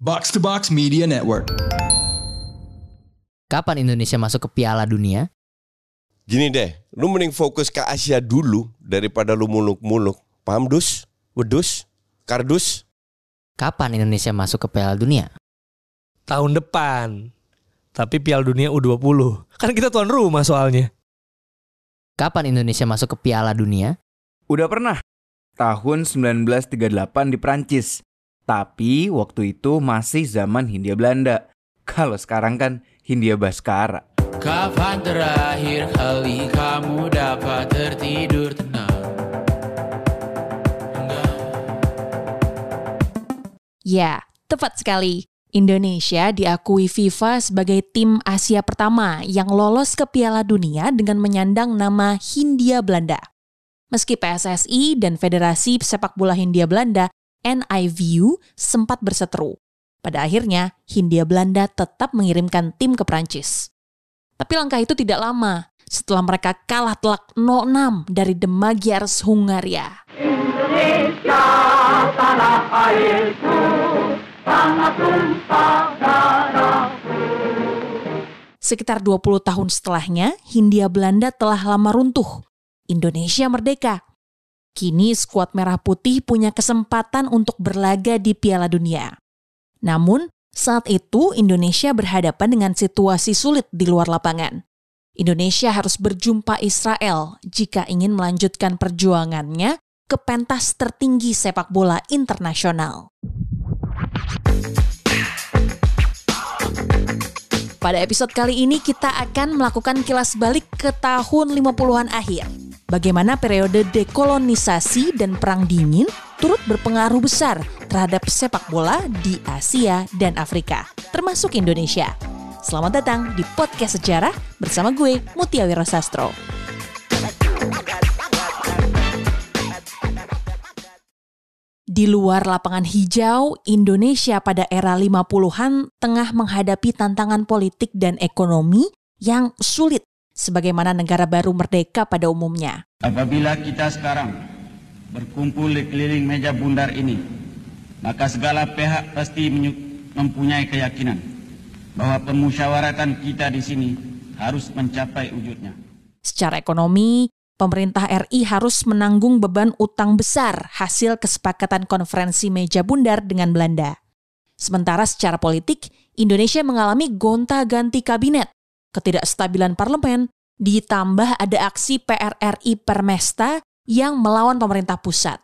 Box to Box Media Network. Kapan Indonesia masuk ke Piala Dunia? Gini deh, lu mending fokus ke Asia dulu daripada lu muluk-muluk. Paham dus? Wedus? Kardus? Kapan Indonesia masuk ke Piala Dunia? Tahun depan. Tapi Piala Dunia U20. Kan kita tuan rumah soalnya. Kapan Indonesia masuk ke Piala Dunia? Udah pernah. Tahun 1938 di Prancis. Tapi waktu itu masih zaman Hindia Belanda. Kalau sekarang kan Hindia Baskara. Kapan terakhir kali kamu dapat tertidur tenang? Ya, tepat sekali. Indonesia diakui FIFA sebagai tim Asia pertama yang lolos ke Piala Dunia dengan menyandang nama Hindia Belanda. Meski PSSI dan Federasi Sepak Bola Hindia Belanda NIVU sempat berseteru. Pada akhirnya, Hindia Belanda tetap mengirimkan tim ke Prancis. Tapi langkah itu tidak lama setelah mereka kalah telak 0-6 dari The Magyars Hungaria. Indonesia, tanah airku, tanah tumpah darahku. Sekitar 20 tahun setelahnya, Hindia Belanda telah lama runtuh. Indonesia merdeka. Kini skuad merah putih punya kesempatan untuk berlaga di Piala Dunia. Namun, saat itu Indonesia berhadapan dengan situasi sulit di luar lapangan. Indonesia harus berjumpa Israel jika ingin melanjutkan perjuangannya ke pentas tertinggi sepak bola internasional. Pada episode kali ini kita akan melakukan kilas balik ke tahun 50-an akhir. Bagaimana periode dekolonisasi dan perang dingin turut berpengaruh besar terhadap sepak bola di Asia dan Afrika, termasuk Indonesia. Selamat datang di Podcast Sejarah bersama gue, Mutia Wiro Sastro. Di luar lapangan hijau, Indonesia pada era 50-an tengah menghadapi tantangan politik dan ekonomi yang sulit sebagaimana negara baru merdeka pada umumnya. Apabila kita sekarang berkumpul di keliling meja bundar ini, maka segala pihak pasti mempunyai keyakinan bahwa pemusyawaratan kita di sini harus mencapai wujudnya. Secara ekonomi, pemerintah RI harus menanggung beban utang besar hasil kesepakatan konferensi meja bundar dengan Belanda. Sementara secara politik, Indonesia mengalami gonta-ganti kabinet, ketidakstabilan parlemen, ditambah ada aksi PRRI Permesta yang melawan pemerintah pusat.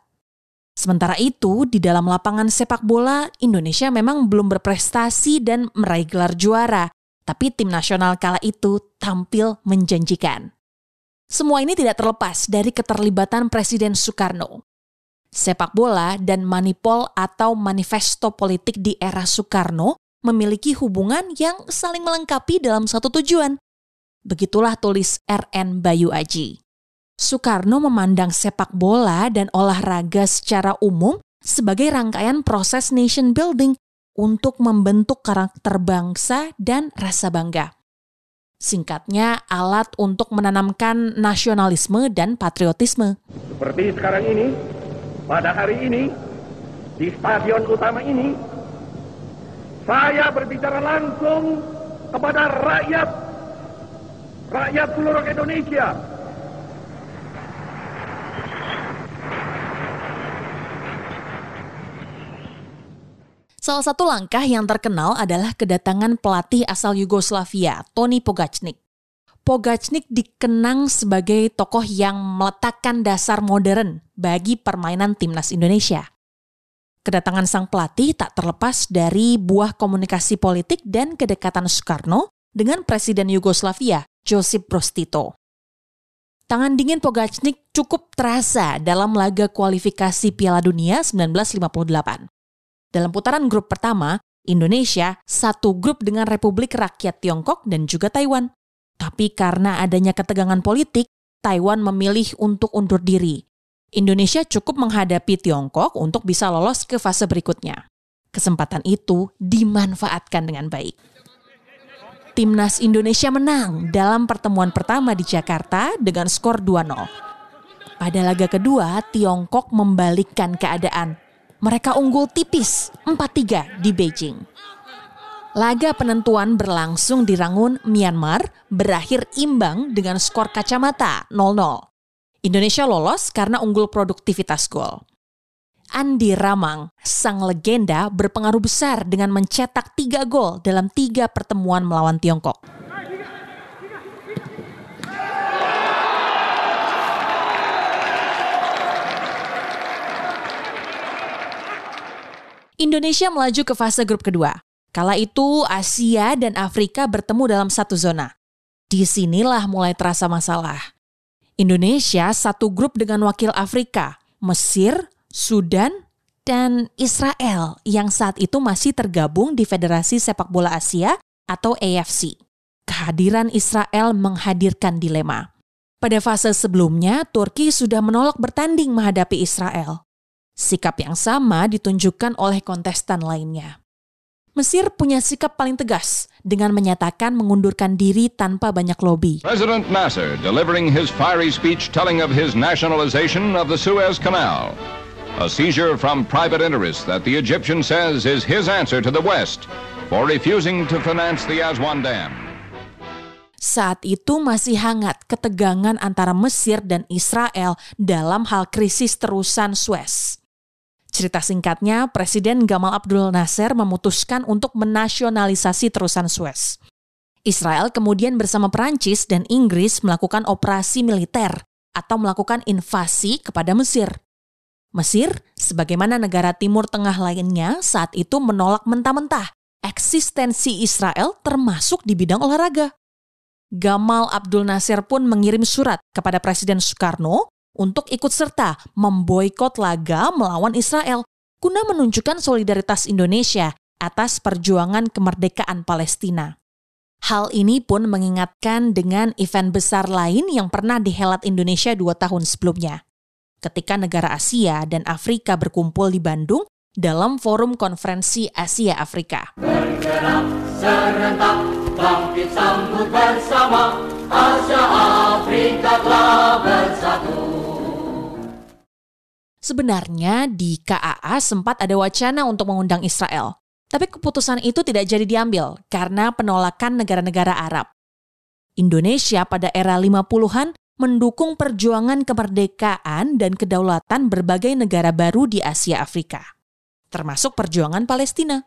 Sementara itu, di dalam lapangan sepak bola, Indonesia memang belum berprestasi dan meraih gelar juara, tapi tim nasional kala itu tampil menjanjikan. Semua ini tidak terlepas dari keterlibatan Presiden Soekarno. Sepak bola dan manipol atau manifesto politik di era Soekarno memiliki hubungan yang saling melengkapi dalam satu tujuan. Begitulah tulis RN Bayu Aji. Soekarno memandang sepak bola dan olahraga secara umum sebagai rangkaian proses nation building untuk membentuk karakter bangsa dan rasa bangga. Singkatnya, alat untuk menanamkan nasionalisme dan patriotisme. Seperti sekarang ini, pada hari ini, di stadion utama ini, saya berbicara langsung kepada rakyat, rakyat seluruh Indonesia, Salah satu langkah yang terkenal adalah kedatangan pelatih asal Yugoslavia, Tony Pogacnik. Pogacnik dikenang sebagai tokoh yang meletakkan dasar modern bagi permainan timnas Indonesia. Kedatangan sang pelatih tak terlepas dari buah komunikasi politik dan kedekatan Soekarno dengan Presiden Yugoslavia, Josip Broz Tito. Tangan dingin Pogacnik cukup terasa dalam laga kualifikasi Piala Dunia 1958. Dalam putaran grup pertama, Indonesia satu grup dengan Republik Rakyat Tiongkok dan juga Taiwan. Tapi karena adanya ketegangan politik, Taiwan memilih untuk undur diri. Indonesia cukup menghadapi Tiongkok untuk bisa lolos ke fase berikutnya. Kesempatan itu dimanfaatkan dengan baik. Timnas Indonesia menang dalam pertemuan pertama di Jakarta dengan skor 2-0. Pada laga kedua, Tiongkok membalikkan keadaan mereka unggul tipis 4-3 di Beijing. Laga penentuan berlangsung di Rangun, Myanmar, berakhir imbang dengan skor kacamata 0-0. Indonesia lolos karena unggul produktivitas gol. Andi Ramang, sang legenda berpengaruh besar dengan mencetak tiga gol dalam tiga pertemuan melawan Tiongkok. Indonesia melaju ke fase grup kedua. Kala itu Asia dan Afrika bertemu dalam satu zona. Di sinilah mulai terasa masalah. Indonesia satu grup dengan wakil Afrika, Mesir, Sudan, dan Israel yang saat itu masih tergabung di Federasi Sepak Bola Asia atau AFC. Kehadiran Israel menghadirkan dilema. Pada fase sebelumnya, Turki sudah menolak bertanding menghadapi Israel. Sikap yang sama ditunjukkan oleh kontestan lainnya. Mesir punya sikap paling tegas dengan menyatakan mengundurkan diri tanpa banyak lobi. President Nasser delivering his fiery speech telling of his nationalization of the Suez Canal. A seizure from private interests that the Egyptian says is his answer to the West for refusing to finance the Aswan Dam. Saat itu masih hangat ketegangan antara Mesir dan Israel dalam hal krisis terusan Suez. Cerita singkatnya, Presiden Gamal Abdul Nasser memutuskan untuk menasionalisasi terusan Suez. Israel kemudian bersama Perancis dan Inggris melakukan operasi militer atau melakukan invasi kepada Mesir. Mesir, sebagaimana negara Timur Tengah lainnya, saat itu menolak mentah-mentah eksistensi Israel termasuk di bidang olahraga. Gamal Abdul Nasir pun mengirim surat kepada Presiden Soekarno untuk ikut serta memboikot laga melawan Israel guna menunjukkan solidaritas Indonesia atas perjuangan kemerdekaan Palestina. Hal ini pun mengingatkan dengan event besar lain yang pernah dihelat Indonesia dua tahun sebelumnya. Ketika negara Asia dan Afrika berkumpul di Bandung dalam forum konferensi Asia Afrika. Serentak, bersama, Asia Afrika telah Sebenarnya di KAA sempat ada wacana untuk mengundang Israel. Tapi keputusan itu tidak jadi diambil karena penolakan negara-negara Arab. Indonesia pada era 50-an mendukung perjuangan kemerdekaan dan kedaulatan berbagai negara baru di Asia Afrika, termasuk perjuangan Palestina.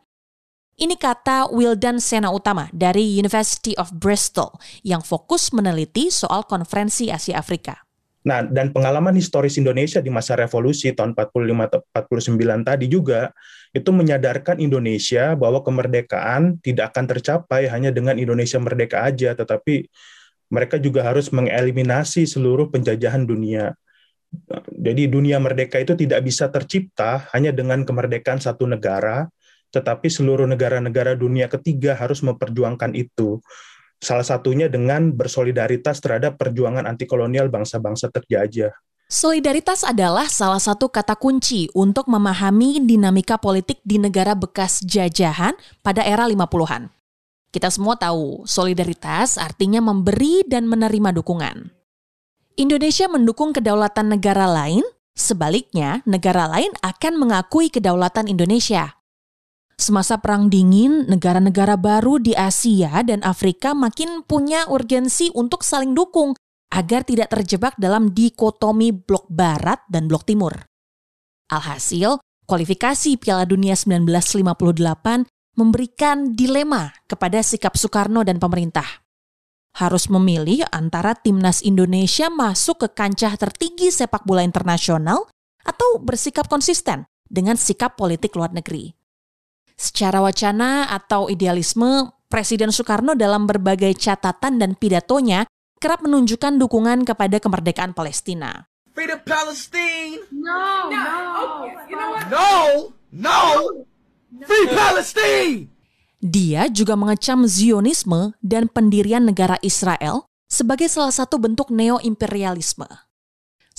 Ini kata Wildan Sena Utama dari University of Bristol yang fokus meneliti soal konferensi Asia Afrika. Nah, dan pengalaman historis Indonesia di masa revolusi tahun 45 49 tadi juga itu menyadarkan Indonesia bahwa kemerdekaan tidak akan tercapai hanya dengan Indonesia merdeka aja, tetapi mereka juga harus mengeliminasi seluruh penjajahan dunia. Jadi dunia merdeka itu tidak bisa tercipta hanya dengan kemerdekaan satu negara, tetapi seluruh negara-negara dunia ketiga harus memperjuangkan itu. Salah satunya dengan bersolidaritas terhadap perjuangan anti kolonial bangsa-bangsa terjajah. Solidaritas adalah salah satu kata kunci untuk memahami dinamika politik di negara bekas jajahan pada era 50-an. Kita semua tahu, solidaritas artinya memberi dan menerima dukungan. Indonesia mendukung kedaulatan negara lain, sebaliknya negara lain akan mengakui kedaulatan Indonesia. Semasa Perang Dingin, negara-negara baru di Asia dan Afrika makin punya urgensi untuk saling dukung agar tidak terjebak dalam dikotomi blok barat dan blok timur. Alhasil, kualifikasi Piala Dunia 1958 memberikan dilema kepada sikap Soekarno dan pemerintah. Harus memilih antara timnas Indonesia masuk ke kancah tertinggi sepak bola internasional atau bersikap konsisten dengan sikap politik luar negeri. Secara wacana atau idealisme, Presiden Soekarno dalam berbagai catatan dan pidatonya kerap menunjukkan dukungan kepada kemerdekaan Palestina. Freedom Palestine! No, no, you know what? No, no, free Palestine! Dia juga mengecam Zionisme dan pendirian negara Israel sebagai salah satu bentuk neo-imperialisme.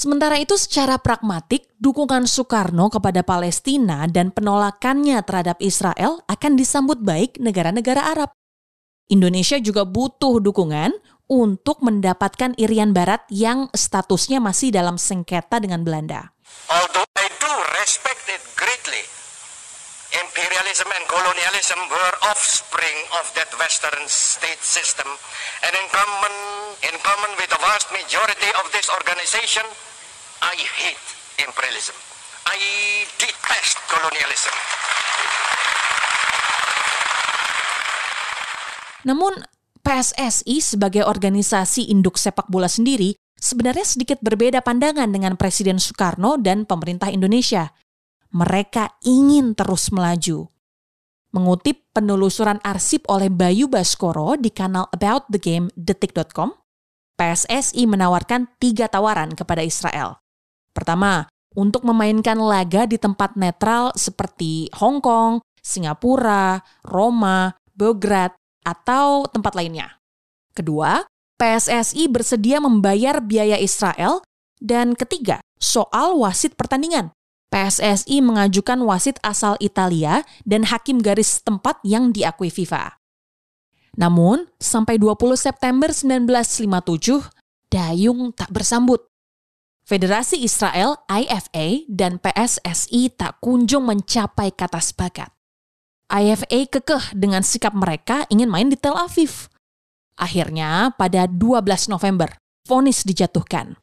Sementara itu secara pragmatik, dukungan Soekarno kepada Palestina dan penolakannya terhadap Israel akan disambut baik negara-negara Arab. Indonesia juga butuh dukungan untuk mendapatkan Irian Barat yang statusnya masih dalam sengketa dengan Belanda. Although I do respect it greatly imperialism and colonialism were offspring of that Western state system. And in common, in common with the vast majority of this organization, I hate imperialism. I detest colonialism. Namun PSSI sebagai organisasi induk sepak bola sendiri sebenarnya sedikit berbeda pandangan dengan Presiden Soekarno dan pemerintah Indonesia. Mereka ingin terus melaju. Mengutip penelusuran arsip oleh Bayu Baskoro di kanal About the Game detik.com, PSSI menawarkan tiga tawaran kepada Israel. Pertama, untuk memainkan laga di tempat netral seperti Hong Kong, Singapura, Roma, Belgrad, atau tempat lainnya. Kedua, PSSI bersedia membayar biaya Israel. Dan ketiga, soal wasit pertandingan. PSSI mengajukan wasit asal Italia dan hakim garis tempat yang diakui FIFA. Namun, sampai 20 September 1957, Dayung tak bersambut. Federasi Israel IFA dan PSSI tak kunjung mencapai kata sepakat. IFA kekeh dengan sikap mereka ingin main di Tel Aviv. Akhirnya pada 12 November, vonis dijatuhkan.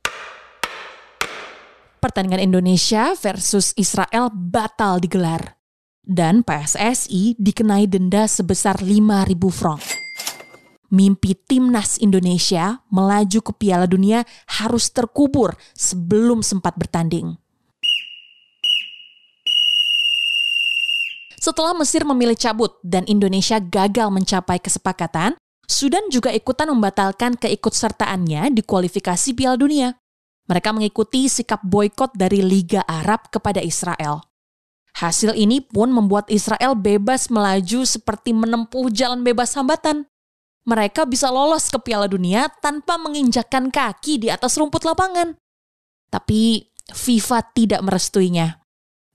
Pertandingan Indonesia versus Israel batal digelar. Dan PSSI dikenai denda sebesar 5.000 franc. Mimpi timnas Indonesia melaju ke Piala Dunia harus terkubur sebelum sempat bertanding. Setelah Mesir memilih cabut dan Indonesia gagal mencapai kesepakatan, Sudan juga ikutan membatalkan keikutsertaannya di kualifikasi Piala Dunia. Mereka mengikuti sikap boykot dari Liga Arab kepada Israel. Hasil ini pun membuat Israel bebas melaju seperti menempuh jalan bebas hambatan. Mereka bisa lolos ke Piala Dunia tanpa menginjakkan kaki di atas rumput lapangan. Tapi FIFA tidak merestuinya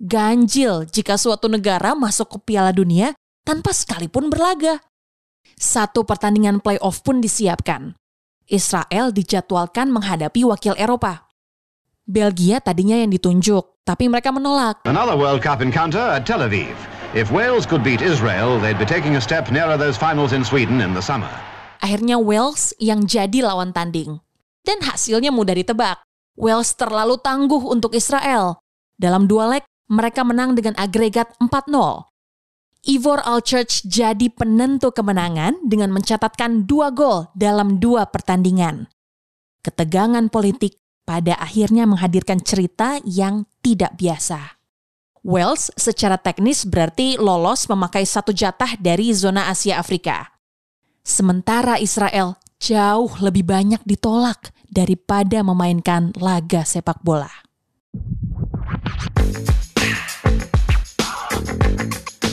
ganjil jika suatu negara masuk ke Piala Dunia tanpa sekalipun berlaga. Satu pertandingan playoff pun disiapkan. Israel dijadwalkan menghadapi wakil Eropa. Belgia tadinya yang ditunjuk, tapi mereka menolak. Another World Cup encounter at Tel Aviv. If Wales could beat Israel, they'd be taking a step nearer those finals in Sweden in the summer. Akhirnya Wales yang jadi lawan tanding. Dan hasilnya mudah ditebak. Wales terlalu tangguh untuk Israel. Dalam dua leg, mereka menang dengan agregat 4-0. Ivor Alchurch jadi penentu kemenangan dengan mencatatkan dua gol dalam dua pertandingan. Ketegangan politik pada akhirnya menghadirkan cerita yang tidak biasa. Wales secara teknis berarti lolos memakai satu jatah dari zona Asia Afrika. Sementara Israel jauh lebih banyak ditolak daripada memainkan laga sepak bola.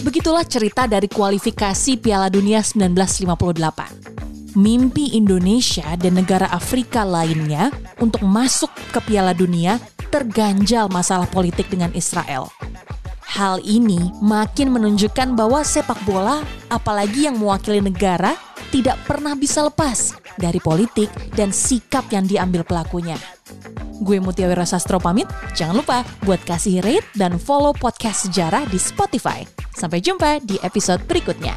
Begitulah cerita dari kualifikasi Piala Dunia 1958. Mimpi Indonesia dan negara Afrika lainnya untuk masuk ke Piala Dunia terganjal masalah politik dengan Israel. Hal ini makin menunjukkan bahwa sepak bola, apalagi yang mewakili negara, tidak pernah bisa lepas dari politik dan sikap yang diambil pelakunya. Gue Mutiawira Sastro pamit, jangan lupa buat kasih rate dan follow podcast sejarah di Spotify. Sampai jumpa di episode berikutnya.